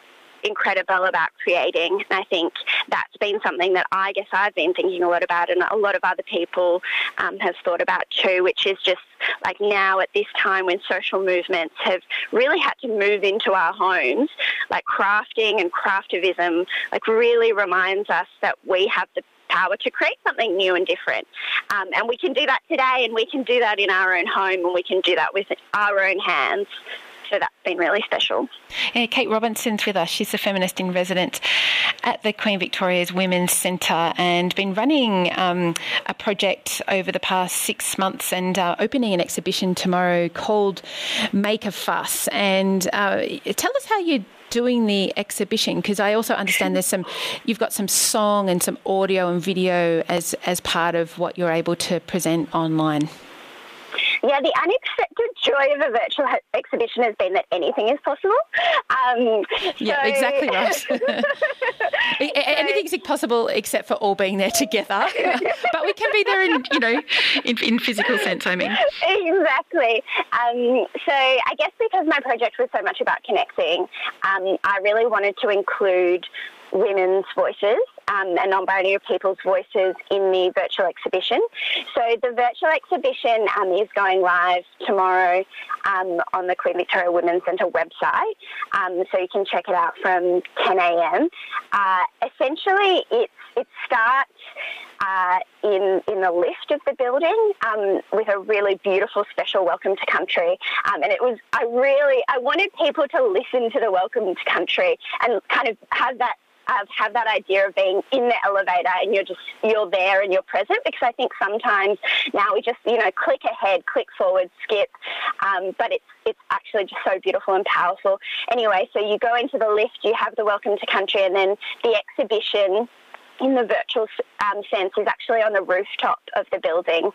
incredible about creating. And I think that's been something that I guess I've been thinking a lot about, and a lot of other people um, have thought about too, which is just like now at this time when social movements have really had to move into our homes, like crafting and craftivism, like really reminds us that we have the power to create something new and different. Um, and we can do that today, and we can do that in our own home, and we can do that with our own hands. So that's been really special. Yeah, Kate Robinson's with us. She's a feminist in residence at the Queen Victoria's Women's Centre and been running um, a project over the past six months and uh, opening an exhibition tomorrow called Make a Fuss. And uh, tell us how you doing the exhibition because I also understand there's some you've got some song and some audio and video as as part of what you're able to present online. Yeah, the unexpected joy of a virtual exhibition has been that anything is possible. Um, yeah, so... exactly right. (laughs) Anything's possible except for all being there together. (laughs) but we can be there in, you know, in, in physical sense, I mean. Exactly. Um, so I guess because my project was so much about connecting, um, I really wanted to include women's voices um, and non-binary people's voices in the virtual exhibition. So the virtual exhibition um, is going live tomorrow um, on the Queen Victoria Women's Centre website. Um, so you can check it out from 10 a.m. Uh, essentially, it's it starts uh, in in the lift of the building um, with a really beautiful special welcome to country, um, and it was I really I wanted people to listen to the welcome to country and kind of have that uh, have that idea of being in the elevator and you're just you're there and you're present because I think sometimes now we just you know click ahead, click forward, skip, um, but it's it's actually just so beautiful and powerful. Anyway, so you go into the lift, you have the welcome to country, and then the exhibition in the virtual um, sense is actually on the rooftop of the building.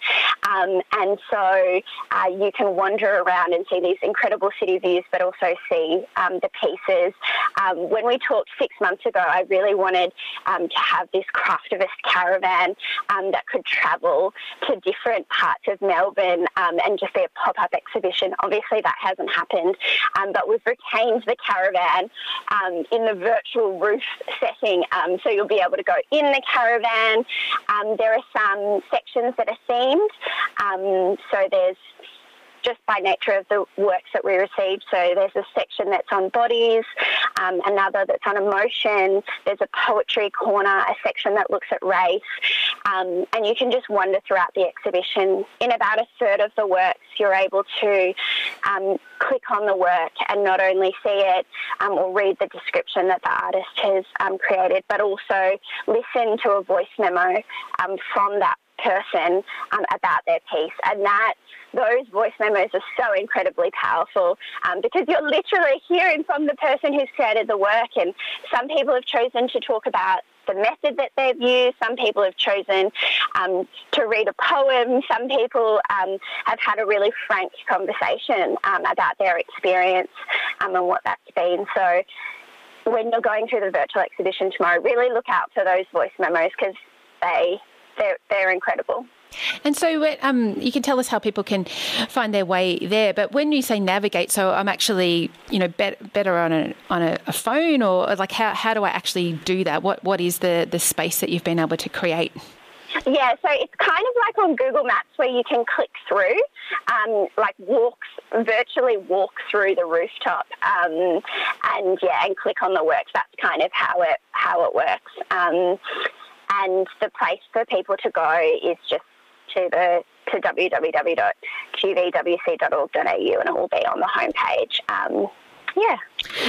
Um, and so uh, you can wander around and see these incredible city views, but also see um, the pieces. Um, when we talked six months ago, I really wanted um, to have this craftivist caravan um, that could travel to different parts of Melbourne and just be a pop up exhibition. Obviously, that hasn't happened, but we've retained the caravan in the virtual roof setting. so you'll be able to go in the caravan. Um, there are some sections that are themed. Um, so there's just by nature of the works that we received. So there's a section that's on bodies, um, another that's on emotion. There's a poetry corner, a section that looks at race, um, and you can just wander throughout the exhibition. In about a third of the works, you're able to um, click on the work and not only see it um, or read the description that the artist has um, created, but also listen to a voice memo um, from that person um, about their piece. And that those voice memos are so incredibly powerful um, because you're literally hearing from the person who's created the work. And some people have chosen to talk about the method that they've used. Some people have chosen um, to read a poem. Some people um, have had a really frank conversation um, about their experience um, and what that's been. So when you're going through the virtual exhibition tomorrow, really look out for those voice memos because they they're, they're incredible. And so um, you can tell us how people can find their way there. But when you say navigate, so I'm actually, you know, bet, better on a on a, a, phone, or like how, how do I actually do that? What what is the the space that you've been able to create? Yeah, so it's kind of like on Google Maps where you can click through, um, like walks, virtually walk through the rooftop, um, and yeah, and click on the works. That's kind of how it how it works. And the place for people to go is just to the to www.qvwc.org.au and it will be on the homepage. Um, yeah.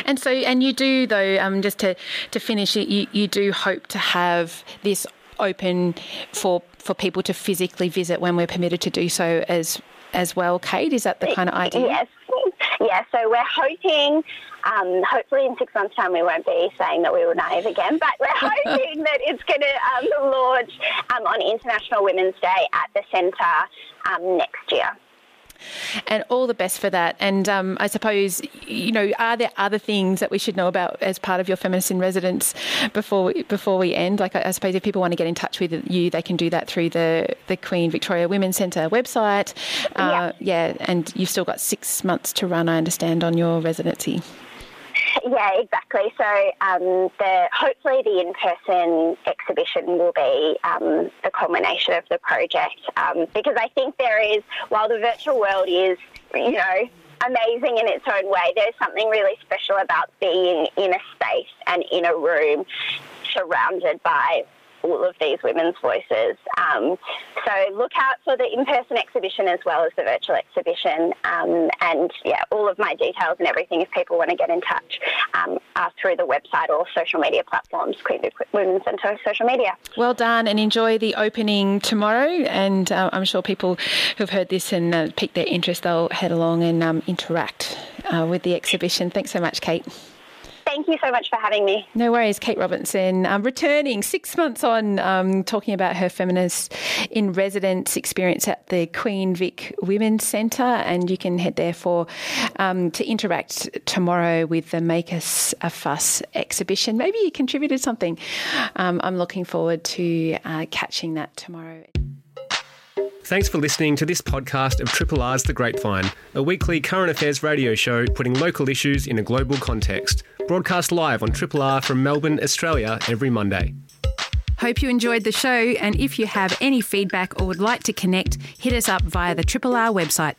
And so, and you do though, um, just to to finish, it, you you do hope to have this open for for people to physically visit when we're permitted to do so as as well. Kate, is that the kind of idea? Yes. Yeah, so we're hoping, um, hopefully in six months' time we won't be saying that we were naive again, but we're (laughs) hoping that it's going to um, launch um, on International Women's Day at the centre um, next year. And all the best for that. And um, I suppose, you know, are there other things that we should know about as part of your feminist in residence before we, before we end? Like, I, I suppose if people want to get in touch with you, they can do that through the the Queen Victoria Women's Centre website. Uh, yeah. yeah, and you've still got six months to run, I understand, on your residency. Yeah, exactly. So um, the hopefully the in-person exhibition will be um, the culmination of the project um, because I think there is, while the virtual world is, you know, amazing in its own way, there's something really special about being in a space and in a room surrounded by all of these women's voices. Um, so look out for the in-person exhibition as well as the virtual exhibition. Um, and yeah, all of my details and everything, if people want to get in touch, um, are through the website or social media platforms, Queen Women's Centre social media. Well done, and enjoy the opening tomorrow. And uh, I'm sure people who've heard this and uh, piqued their interest, they'll head along and um, interact uh, with the exhibition. Thanks so much, Kate. Thank you so much for having me. No worries. Kate Robinson, um, returning six months on, um, talking about her feminist in residence experience at the Queen Vic Women's Centre. And you can head there for um, to interact tomorrow with the Make Us a Fuss exhibition. Maybe you contributed something. Um, I'm looking forward to uh, catching that tomorrow. Thanks for listening to this podcast of Triple R's The Grapevine, a weekly current affairs radio show putting local issues in a global context. Broadcast live on Triple R from Melbourne, Australia, every Monday. Hope you enjoyed the show, and if you have any feedback or would like to connect, hit us up via the Triple R website.